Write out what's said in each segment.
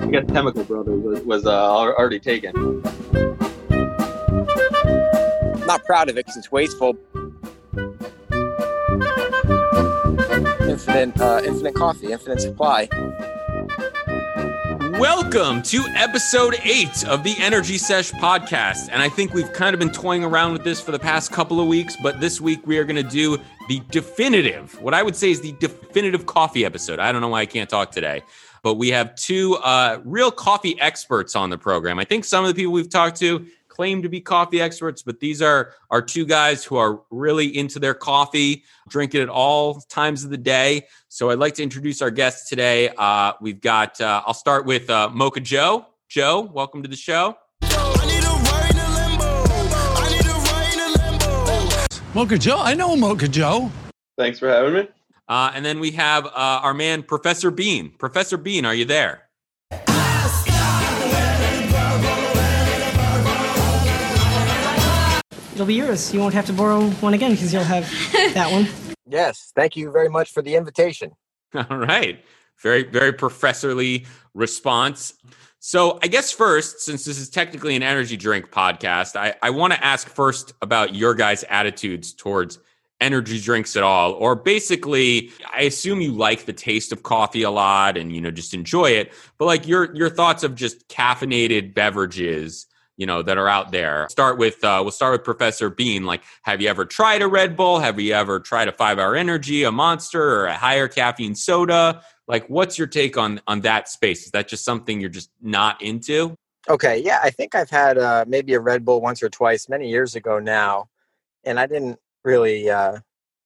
I guess Chemical Brothers was, was uh, already taken. Not proud of it because it's wasteful. Infinite, uh, infinite coffee, infinite supply. Welcome to episode eight of the Energy Sesh podcast. And I think we've kind of been toying around with this for the past couple of weeks, but this week we are going to do the definitive, what I would say is the definitive coffee episode. I don't know why I can't talk today, but we have two uh, real coffee experts on the program. I think some of the people we've talked to claim to be coffee experts, but these are our two guys who are really into their coffee, drink it at all times of the day. So I'd like to introduce our guests today. Uh, we've got, uh, I'll start with uh, Mocha Joe. Joe, welcome to the show. Mocha Joe, I know Mocha Joe. Thanks for having me. Uh, and then we have uh, our man, Professor Bean. Professor Bean, are you there? It'll be yours. You won't have to borrow one again because you'll have that one. Yes, thank you very much for the invitation. All right. Very, very professorly response. So, I guess first, since this is technically an energy drink podcast, I, I want to ask first about your guys' attitudes towards energy drinks at all. Or basically, I assume you like the taste of coffee a lot and, you know, just enjoy it. But like your your thoughts of just caffeinated beverages you know that are out there start with uh, we'll start with professor bean like have you ever tried a red bull have you ever tried a five hour energy a monster or a higher caffeine soda like what's your take on on that space is that just something you're just not into Okay, yeah, I think I've had uh, maybe a Red Bull once or twice many years ago now, and I didn't really uh,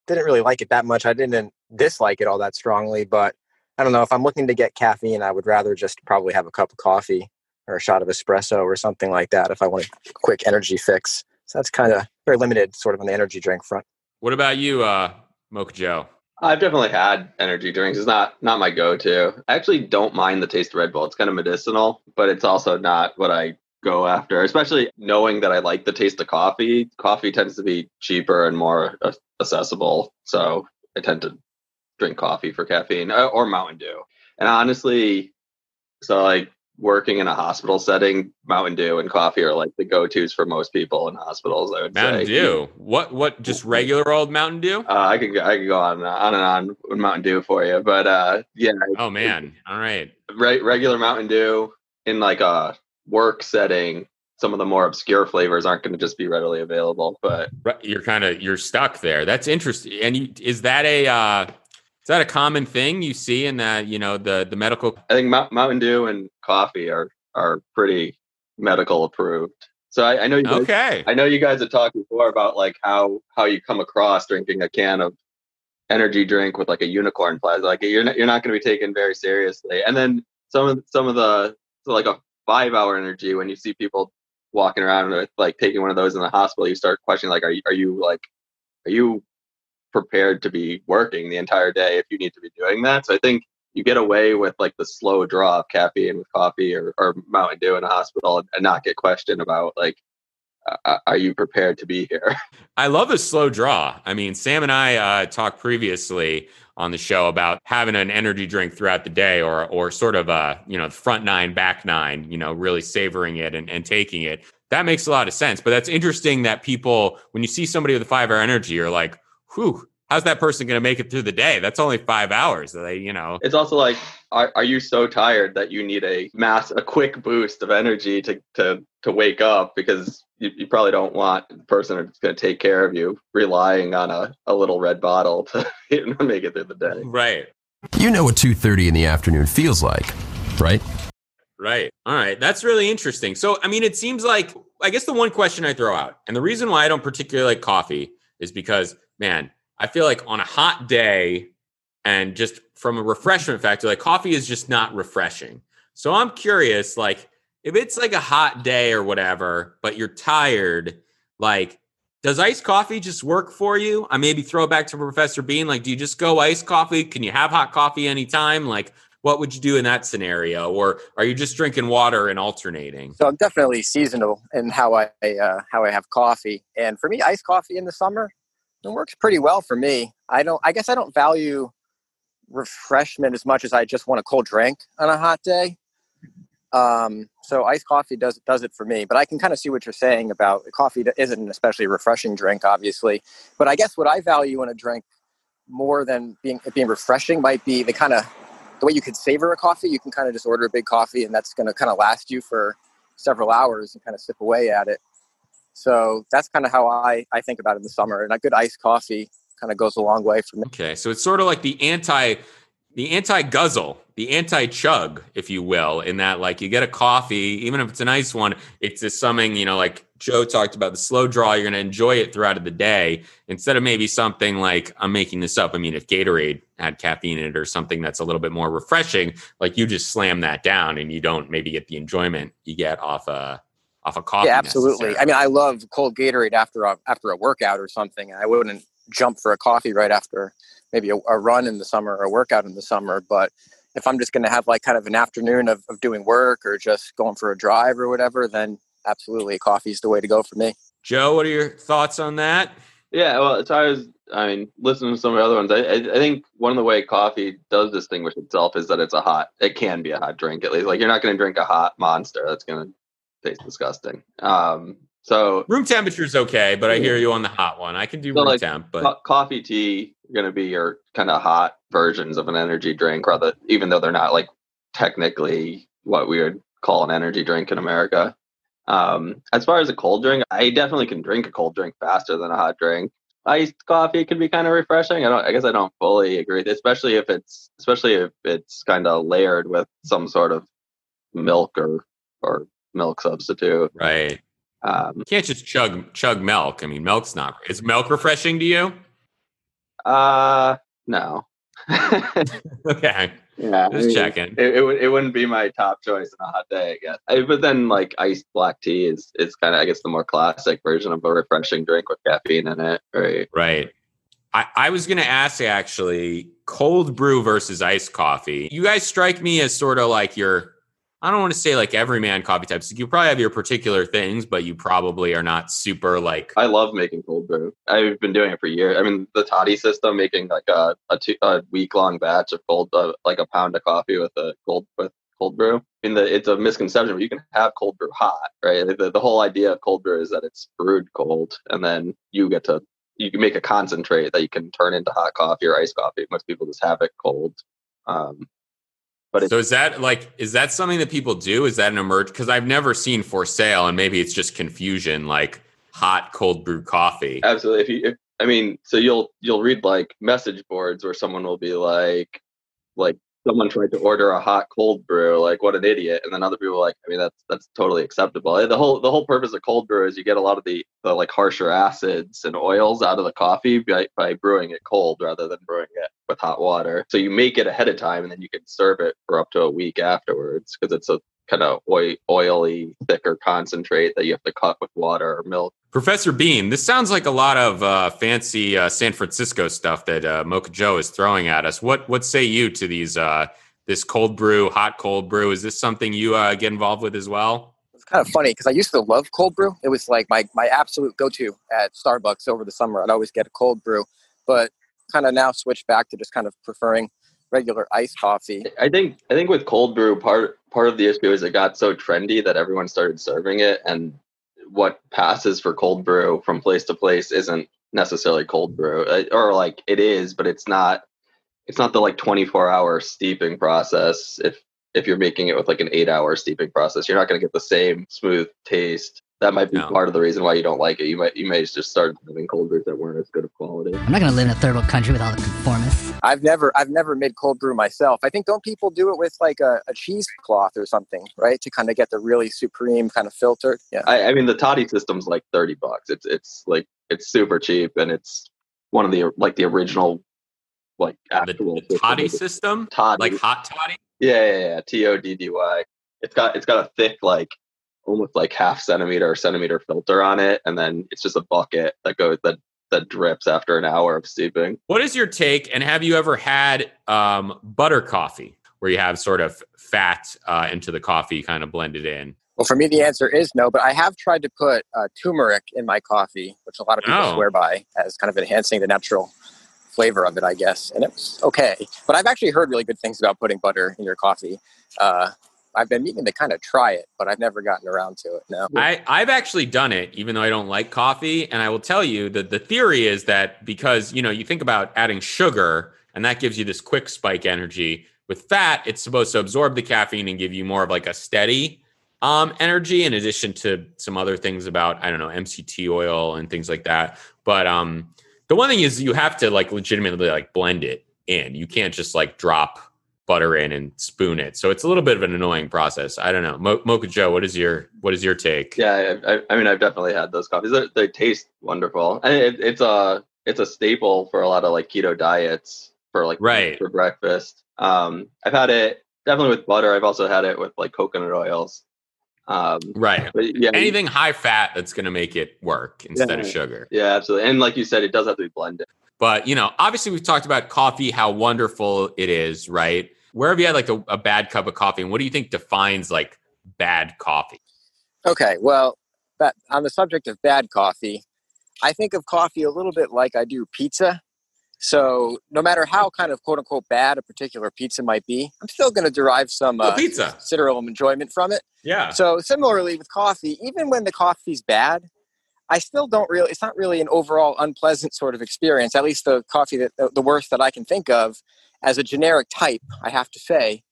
didn't really like it that much. I didn't dislike it all that strongly, but I don't know if I'm looking to get caffeine, I would rather just probably have a cup of coffee or a shot of espresso or something like that if I want a quick energy fix. So that's kind of very limited, sort of on the energy drink front. what about you uh mocha joe I've definitely had energy drinks. It's not not my go-to. I actually don't mind the taste of Red Bull. It's kind of medicinal, but it's also not what I go after. Especially knowing that I like the taste of coffee. Coffee tends to be cheaper and more accessible, so I tend to drink coffee for caffeine uh, or Mountain Dew. And honestly, so like working in a hospital setting, Mountain Dew and coffee are like the go-tos for most people in hospitals. I would mountain say. dew what what just regular old mountain dew Uh, I could go, I go on on and on with Mountain Dew for you, but uh, yeah, oh man all right re- regular Mountain Dew in like a work setting. Some of the more obscure flavors aren't going to just be readily available, but Right, you're kind of you're stuck there. That's interesting. And you, is that a uh, is that a common thing you see in that you know the the medical? I think Mou- Mountain Dew and coffee are are pretty medical approved. So I, I know you guys, Okay, I know you guys have talked before about like how how you come across drinking a can of energy drink with like a unicorn flag. Like you're not, you're not going to be taken very seriously. And then some of some of the so like a five hour energy when you see people walking around with like taking one of those in the hospital, you start questioning like are you are you like are you prepared to be working the entire day if you need to be doing that? So I think you get away with like the slow draw of caffeine with coffee or, or Mountain Dew in a hospital and, and not get questioned about like Uh, uh, are you prepared to be here? I love a slow draw. I mean, Sam and I uh, talked previously on the show about having an energy drink throughout the day, or or sort of a you know front nine, back nine. You know, really savoring it and, and taking it. That makes a lot of sense. But that's interesting that people, when you see somebody with a five hour energy, you're like, whew. How's that person going to make it through the day? That's only five hours. They, you know, It's also like, are, are you so tired that you need a mass, a quick boost of energy to to to wake up? Because you, you probably don't want the person that's going to take care of you relying on a, a little red bottle to make it through the day. right. You know what 2:30 in the afternoon feels like, right? Right. All right. That's really interesting. So, I mean, it seems like, I guess the one question I throw out, and the reason why I don't particularly like coffee is because, man, I feel like on a hot day and just from a refreshment factor, like coffee is just not refreshing. So I'm curious, like, if it's like a hot day or whatever, but you're tired, like, does iced coffee just work for you? I maybe throw it back to Professor Bean. Like, do you just go iced coffee? Can you have hot coffee anytime? Like, what would you do in that scenario? Or are you just drinking water and alternating? So I'm definitely seasonal in how I uh, how I have coffee, and for me, iced coffee in the summer it works pretty well for me. I don't. I guess I don't value refreshment as much as I just want a cold drink on a hot day. Um, so iced coffee does does it for me, but I can kind of see what you're saying about coffee. Isn't an especially refreshing drink, obviously. But I guess what I value in a drink more than being being refreshing might be the kind of the way you could savor a coffee. You can kind of just order a big coffee, and that's going to kind of last you for several hours and kind of sip away at it. So that's kind of how I I think about it in the summer. And a good iced coffee kind of goes a long way for me. Okay, so it's sort of like the anti the anti guzzle, the anti chug, if you will, in that like you get a coffee, even if it's a nice one, it's just something, you know, like Joe talked about the slow draw, you're going to enjoy it throughout the day instead of maybe something like I'm making this up. I mean, if Gatorade had caffeine in it or something that's a little bit more refreshing, like you just slam that down and you don't maybe get the enjoyment you get off a off a coffee. Yeah, absolutely. I mean, I love cold Gatorade after a after a workout or something. I wouldn't jump for a coffee right after maybe a, a run in the summer or a workout in the summer. But if I'm just going to have like kind of an afternoon of, of doing work or just going for a drive or whatever, then absolutely coffee is the way to go for me. Joe, what are your thoughts on that? Yeah, well, so I was, I mean, listening to some of the other ones, I, I, I think one of the way coffee does distinguish itself is that it's a hot, it can be a hot drink at least. Like you're not going to drink a hot monster. That's going to taste disgusting. Um, so room temperature is okay, but I hear you on the hot one. I can do So, room like, temp, but co- coffee, tea are going to be your kind of hot versions of an energy drink, rather even though they're not like technically what we would call an energy drink in America. Um, as far as a cold drink, I definitely can drink a cold drink faster than a hot drink. Iced coffee can be kind of refreshing. I don't. I guess I don't fully agree, especially if it's especially if it's kind of layered with some sort of milk or or milk substitute. right. Um, You can't just chug chug milk. I mean, milk's not. Is milk refreshing to you? uh, no. Okay, Yeah, I just mean, checking. It, it, it wouldn't be my top choice on a hot day, I guess. I, but then, like iced black tea is is kind of, I guess, the more classic version of a refreshing drink with caffeine in it, right? Right. I, I was going to ask actually cold brew versus iced coffee. You guys strike me as sort of like your, I don't want to say like every man coffee types. You probably have your particular things, but you probably are not super like, I love making cold brew. I've been doing it for years. I mean, the toddy system, making like a a, two, a week long batch of cold, uh, like a pound of coffee with a cold with cold brew. I mean, the, it's a misconception, but you can have cold brew hot, right? The, the whole idea of cold brew is that it's brewed cold, and then you get to you can make a concentrate that you can turn into hot coffee or iced coffee. Most people just have it cold. Um, but so is that like, is that something that people do? Is that an emerge? Because I've never seen for sale and maybe it's just confusion, like hot cold brew coffee. absolutely if you if, i mean so you'll you'll read like message boards where someone will be like like someone tried to order a hot cold brew like what an idiot. And then other people like i mean that's that's totally acceptable. The whole the whole purpose of cold brew is you get a lot of the the like harsher acids and oils out of the coffee by, by brewing it cold rather than brewing it with hot water. So you make it ahead of time and then you can serve it for up to a week afterwards because it's a kind of oil, oily thicker concentrate that you have to cut with water or milk Professor Bean, this sounds like a lot of uh, fancy uh, San Francisco stuff that uh, Mocha Joe is throwing at us. What what say you to these uh, this cold brew, hot cold brew? Is this something you uh, get involved with as well? It's kind of funny because I used to love cold brew. It was like my, my absolute go to at Starbucks over the summer. I'd always get a cold brew, but kind of now switched back to just kind of preferring regular iced coffee. I think I think with cold brew, part part of the issue is it got so trendy that everyone started serving it, and what passes for cold brew from place to place isn't necessarily cold brew, Uh, or like it is, but it's not. It's not the like twenty four hour steeping process. If if you're making it with like an eight hour steeping process, you're not going to get the same smooth taste. That might be No. part of the reason why you don't like it. You might you may just start having cold brews that weren't as good of quality. I'm not gonna live in a third world country with all the conformists. I've never I've never made cold brew myself. I think don't people do it with like a, a cheesecloth or something, right? To kind of get the really supreme kind of filter. Yeah. I, I mean, the toddy system's like thirty bucks. It's it's like it's super cheap, and it's one of the like the original like actual the system. toddy system, Toddy. like hot toddy. yeah, yeah, yeah. T O D D Y. It's got it's got a thick like almost like half centimeter or centimeter filter on it, and then it's just a bucket that goes that that drips after an hour of steeping. What is your take? And have you ever had um, butter coffee, where you have sort of fat uh, into the coffee, kind of blended in? Well, for me, the answer is no, but I have tried to put uh, turmeric in my coffee, which a lot of people Oh. swear by as kind of enhancing the natural flavor of it, I guess. And it's okay. But I've actually heard really good things about putting butter in your coffee. Uh, I've been meaning to kind of try it, but I've never gotten around to it. No. I, I've actually done it, even though I don't like coffee. And I will tell you that the theory is that because, you know, you think about adding sugar and that gives you this quick spike energy. With fat, it's supposed to absorb the caffeine and give you more of like a steady um, energy in addition to some other things about, I don't know, MCT oil and things like that. But um, the one thing is you have to like legitimately like blend it in. You can't just like drop butter in and spoon it. So it's a little bit of an annoying process. I don't know. Mo- Mocha Joe, what is your what is your take? Yeah, I, I, mean, I've definitely had those coffees. They, they taste wonderful, and it, it's a it's a staple for a lot of like keto diets for like Right. for breakfast. Um, I've had it definitely with butter. I've also had it with like coconut oils. Um, Right. yeah, Anything high fat that's going to make it work instead of sugar. Yeah, absolutely. And like you said, it does have to be blended. But, you know, obviously we've talked about coffee, how wonderful it is, right? Where have you had like a, a bad cup of coffee? And what do you think defines like bad coffee? Okay, well, but on the subject of bad coffee, I think of coffee a little bit like I do pizza. So no matter how kind of quote unquote bad a particular pizza might be, I'm still going to derive some Oh, uh, pizza. considerable enjoyment from it. Yeah. So similarly with coffee, even when the coffee's bad, I still don't really. It's not really an overall unpleasant sort of experience. At least the coffee that the, worst that I can think of as a generic type, I have to say.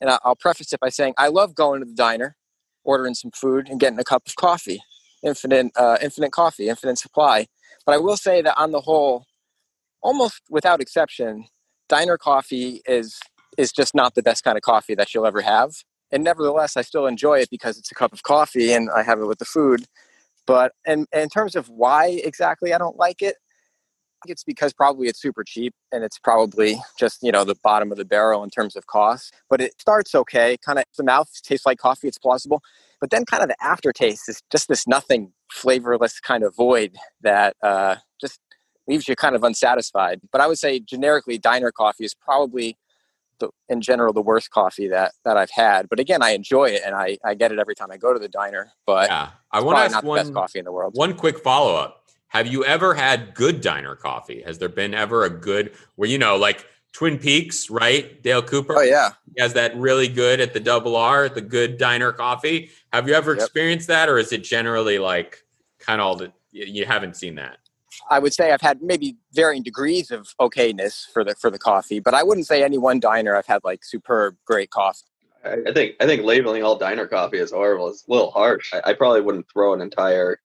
And I'll preface it by saying I love going to the diner, ordering some food, and getting a cup of coffee. Infinite, uh, infinite coffee, infinite supply. But I will say that on the whole, almost without exception, diner coffee is is just not the best kind of coffee that you'll ever have and nevertheless i still enjoy it because it's a cup of coffee and i have it with the food but and, in terms of why exactly i don't like it it's because probably it's super cheap and it's probably just you know the bottom of the barrel in terms of cost but it starts okay kind of the mouth tastes like coffee it's plausible but then kind of the aftertaste is just this nothing flavorless kind of void that uh, just leaves you kind of unsatisfied but i would say generically diner coffee is probably the, in general the worst coffee that that I've had. But again, I enjoy it and I, I get it every time I go to the diner. But Yeah. I want to ask the best one, coffee in the world. one quick follow up. Have you ever had good diner coffee? Has there been ever a good where you know, like Twin Peaks, right? Dale Cooper Oh yeah, he has that really good at the double R, the good diner coffee. Have you ever Yep. experienced that, or is it generally like kind of all the you haven't seen that? I would say I've had maybe varying degrees of okayness for the for the coffee, but I wouldn't say any one diner I've had like superb great coffee. I, think I think labeling all diner coffee as horrible is a little harsh. I, I probably wouldn't throw an entire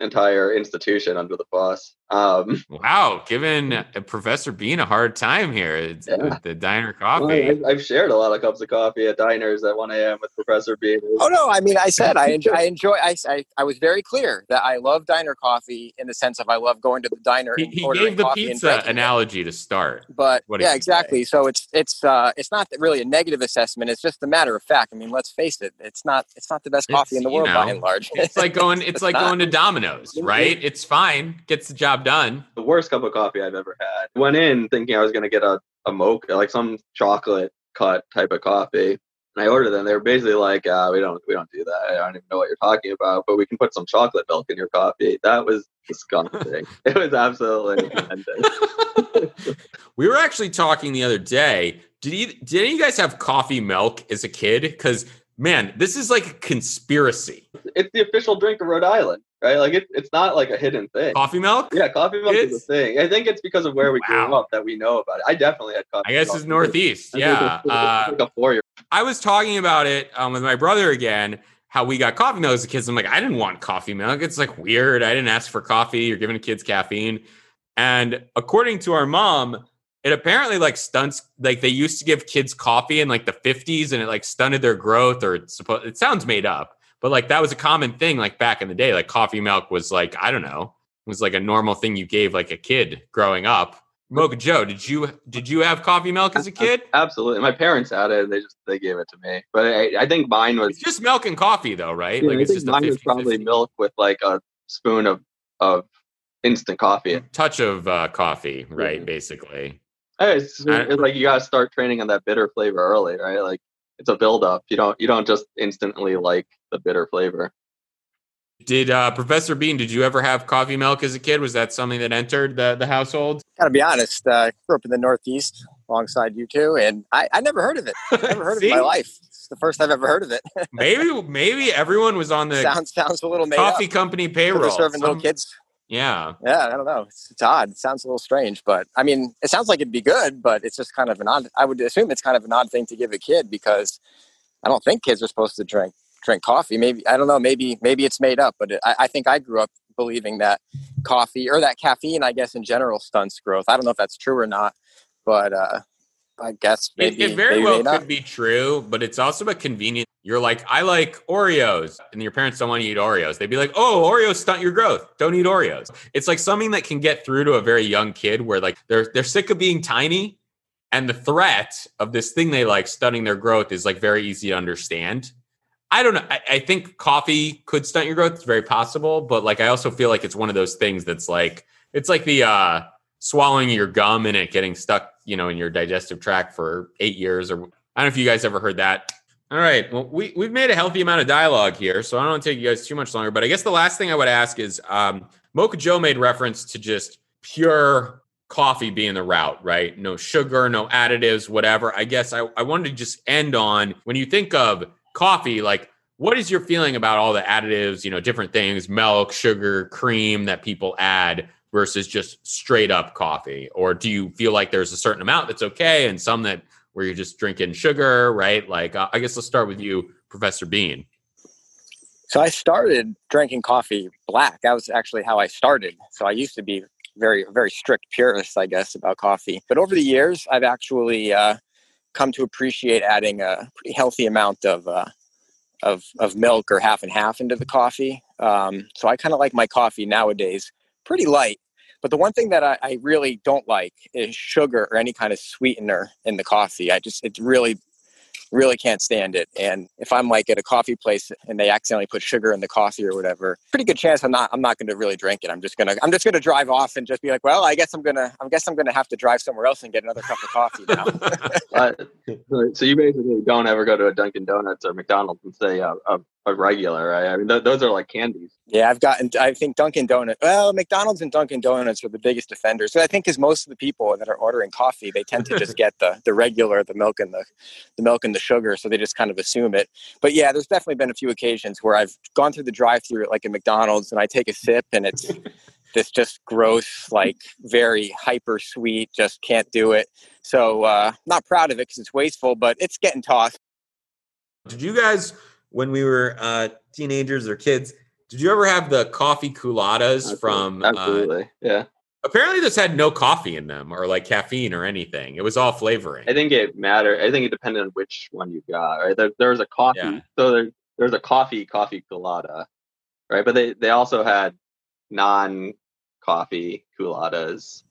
entire institution under the bus. Um, Wow, giving uh, Professor Bean a hard time here. It's Yeah. with the diner well, coffee. I, I've shared a lot of cups of coffee at diners at 1 a.m. with Professor Bean. Oh no, I mean I said I enjoy, I enjoy I, I I was very clear that I love diner coffee in the sense of I love going to the diner he and he gave the pizza drinking it. analogy to start. but What yeah he say? exactly so it's it's uh it's not really a negative assessment it's just a matter of fact i mean let's face it it's not it's not the best coffee in the It's, you world by and large It's like going. It's, It's like not. going to Domino's, right? It's fine, gets the job done. the worst cup of coffee I've ever had. Went in thinking I was gonna get a, a mocha, like some chocolate cut type of coffee. And I ordered them. They were basically like, uh, "We don't, we don't do that. I don't even know what you're talking about, but we can put some chocolate milk in your coffee." That was disgusting. it was absolutely horrendous. We were actually talking the other day. Did you, did any of you guys have coffee milk as a kid? Because man, this is like a conspiracy. It's the official drink of Rhode Island, right? Like it, it's not like a hidden thing. Coffee milk? Yeah, coffee milk is It's- a thing. I think it's because of where we grew up that we know about it. I definitely had coffee. I guess it's Northeast. Yeah. Uh, like a four year. I was talking about it um, with my brother again. How we got coffee milk as kids. I'm like, I didn't want coffee milk. It's like weird. I didn't ask for coffee. You're giving kids caffeine. And according to our mom, it apparently like stunts. Like they used to give kids coffee in like the 50s, and it like stunted their growth. Or it's supposed. It sounds made up, but like that was a common thing. Like back in the day, like coffee milk was like I don't know, was like a normal thing you gave like a kid growing up. Mocha Joe, did you did you have coffee milk as a kid? Absolutely. My parents had it they just they gave it to me. But I, I think mine was It's just milk and coffee, though, right? yeah, like I it's just a mine was 50, probably milk with like a spoon of of instant coffee. touch of uh, coffee, right? Basically. It's, it's like you gotta start training on that bitter flavor early, right? Like it's a build up. You don't you don't just instantly like the bitter flavor. Did uh, Professor Bean? Did you ever have coffee milk as a kid? Was that something that entered the the household? gotta be honest uh, grew up in the northeast alongside you two and i, I never heard of it never heard of it in my See? life the first I've ever heard of it. maybe maybe everyone was on the sounds sounds a little made coffee up. company payroll. serving little kids. Yeah. Yeah, I don't know. It's, it's odd. It sounds a little strange, but I mean, it sounds like it'd be good, but it's just kind of an odd. I would assume it's kind of an odd thing to give a kid because I don't think kids are supposed to drink drink coffee. Maybe I don't know. Maybe maybe it's made up, but it, I, I think I grew up believing that coffee or that caffeine, I guess, in general, stunts growth. I don't know if that's true or not, but uh, I guess It, maybe it very maybe well could be true, but it's also a convenient. You're like, I like Oreos, and your parents don't want you to eat Oreos. They'd be like, Oh, Oreos stunt your growth. Don't eat Oreos. It's like something that can get through to a very young kid, where like they're they're sick of being tiny, and the threat of this thing they like stunning their growth is like very easy to understand. I don't know. I, I think coffee could stunt your growth. It's very possible, but like I also feel like it's one of those things that's like it's like the uh swallowing your gum and it getting stuck, you know, in your digestive tract for eight years. Or I don't know if you guys ever heard that. All right. Well, we, we've made a healthy amount of dialogue here, so I don't want to take you guys too much longer. But I guess the last thing I would ask is um, Mocha Joe made reference to just pure coffee being the route, right? No sugar, no additives, whatever. I guess I, I wanted to just end on when you think of coffee, like what is your feeling about all the additives, you know, different things, milk, sugar, cream that people add versus just straight up coffee? Or do you feel like there's a certain amount that's okay and some that where you're just drinking sugar, right? Like, uh, I guess let's start with you, Professor Bean. So I started drinking coffee black. That was actually how I started. So I used to be very, very strict purist, I guess, about coffee. But over the years, I've actually uh, come to appreciate adding a pretty healthy amount of uh, of of milk or half and half into the coffee. Um, so I kind of like my coffee nowadays pretty light. But the one thing that I, I really don't like is sugar or any kind of sweetener in the coffee. I just it really really can't stand it. And if I'm like at a coffee place and they accidentally put sugar in the coffee or whatever, pretty good chance I'm not I'm not going to really drink it. I'm just gonna I'm just gonna drive off and just be like, well, I guess I'm gonna I guess I'm gonna have to drive somewhere else and get another cup of coffee now. Uh, so you basically don't ever go to a Dunkin' Donuts or McDonald's and say a, a, a regular, right? I mean, th- those are like candies. Yeah, I've gotten. I think Dunkin' Donuts. Well, McDonald's and Dunkin' Donuts are the biggest offenders. So I think because most of the people that are ordering coffee, they tend to just get the the regular, the milk and the the milk and the sugar. So they just kind of assume it. But yeah, there's definitely been a few occasions where I've gone through the drive-through at like a McDonald's and I take a sip and it's this just gross, like very hyper sweet. Just can't do it. So uh, not proud of it because it's wasteful, but it's getting tossed. Did you guys, when we were uh, teenagers or kids, did you ever have the coffee Coolattas from? Uh, absolutely, yeah. apparently, this had no coffee in them or like caffeine or anything. It was all flavoring. I think it mattered. I think it depended on which one you got. Right, there, there was a coffee. Yeah. So there, there's a coffee coffee colada, right? But they they also had non coffee coladas.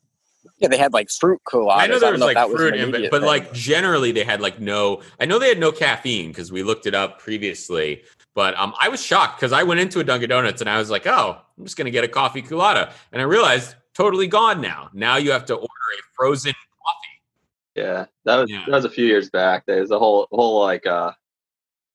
Yeah, they had like fruit coladas. I know there was know like that was fruit in it, but like generally they had like no. I know they had no caffeine because we looked it up previously. But um, I was shocked because I went into a Dunkin' Donuts and I was like, "Oh, I'm just gonna get a coffee colada," and I realized totally gone now. Now you have to order a frozen coffee. Yeah, that was Yeah. that was a few years back. There's a whole whole like uh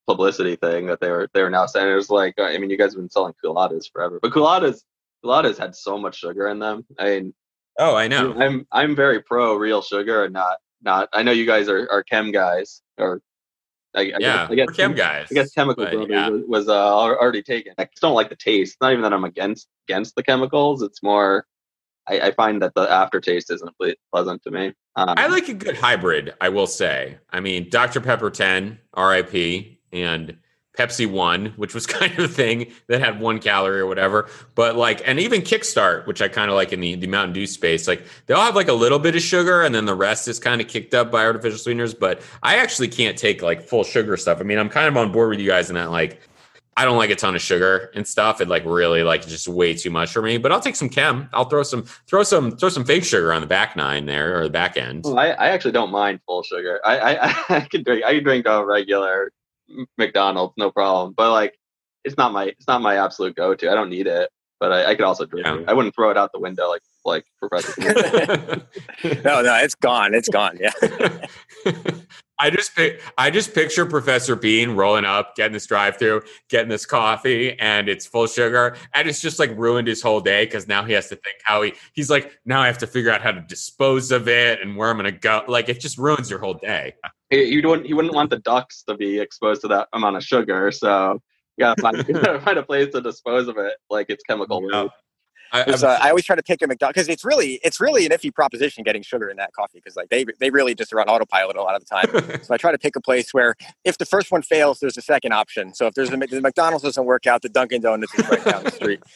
publicity thing that they were they were now saying. It was like, uh, I mean, you guys have been selling coladas forever, but coladas coladas had so much sugar in them. I mean, Oh, I know. I'm I'm very pro real sugar and not not. I know you guys are, are chem guys or I, I yeah, guess, I guess chem guys. I guess chemical but yeah. was, was uh, already taken. I just don't like the taste. It's not even that I'm against against the chemicals. It's more I, I find that the aftertaste isn't pleasant to me. Um, I like a good hybrid, I will say. I mean, Dr. Pepper 10, RIP, and Pepsi 1, which was kind of a thing that had one calorie or whatever. But like, and even Kickstart, which I kind of like in the, the Mountain Dew space, like they all have like a little bit of sugar and then the rest is kind of kicked up by artificial sweeteners. But I actually can't take like full sugar stuff. I mean, I'm kind of on board with you guys in that, like, I don't like a ton of sugar and stuff. It like really like just way too much for me. But I'll take some chem. I'll throw some throw some throw some fake sugar on the back nine there or the back end. Well, I, I actually don't mind full sugar. I I, I can drink I can drink a regular McDonald's no problem. But like it's not my it's not my absolute go to. I don't need it, but I, I could also drink Yeah. it. I wouldn't throw it out the window like like Professor. no, no, it's gone. It's gone. Yeah. I just pic- I just picture Professor Bean rolling up, getting this drive-through, getting this coffee, and it's full sugar, and it's just like ruined his whole day because now he has to think how he he's like now I have to figure out how to dispose of it and where I'm gonna go. Like it just ruins your whole day. you don't you wouldn't want the ducks to be exposed to that amount of sugar, so you gotta find, you gotta find a place to dispose of it, like it's chemical Yeah. Waste. I, uh, I always try to pick a McDonald's because it's really it's really an iffy proposition getting sugar in that coffee because like they they really just are on autopilot a lot of the time. so I try to pick a place where if the first one fails, there's a second option. So if there's a the McDonald's doesn't work out, the Dunkin' Donuts is right down the street.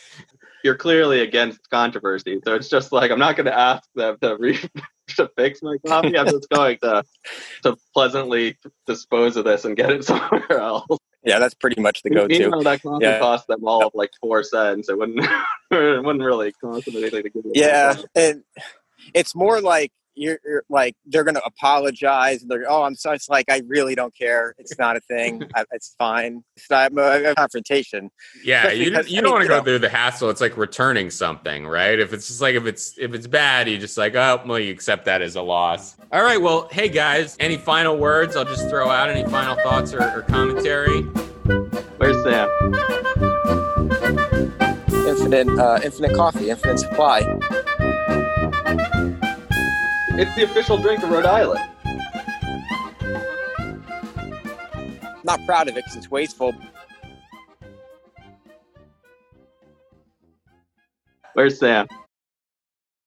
You're clearly against controversy, so it's just like I'm not gonna ask them to re- to fix my coffee. I'm just going to to pleasantly dispose of this and get it somewhere else. Yeah, that's pretty much the go-to. Meanwhile, that coffee Yeah. cost them all of like four cents. It wouldn't it wouldn't really cost them anything to give. Yeah, and it's more like you're, you're like they're going to apologize and they're oh I'm so. It's like I really don't care. It's not a thing. I, it's fine. It's not a, a confrontation. yeah, especially you, because, you I don't want to go know- through the hassle. It's like returning something, right? If it's just like if it's if it's bad, you just like oh well, you accept that as a loss. All right, well, hey guys, any final words? I'll just throw out any final thoughts or, or commentary. Where's Sam? Infinite, uh, infinite coffee, infinite supply. It's the official drink of Rhode Island. Not proud of it because it's wasteful. Where's Sam?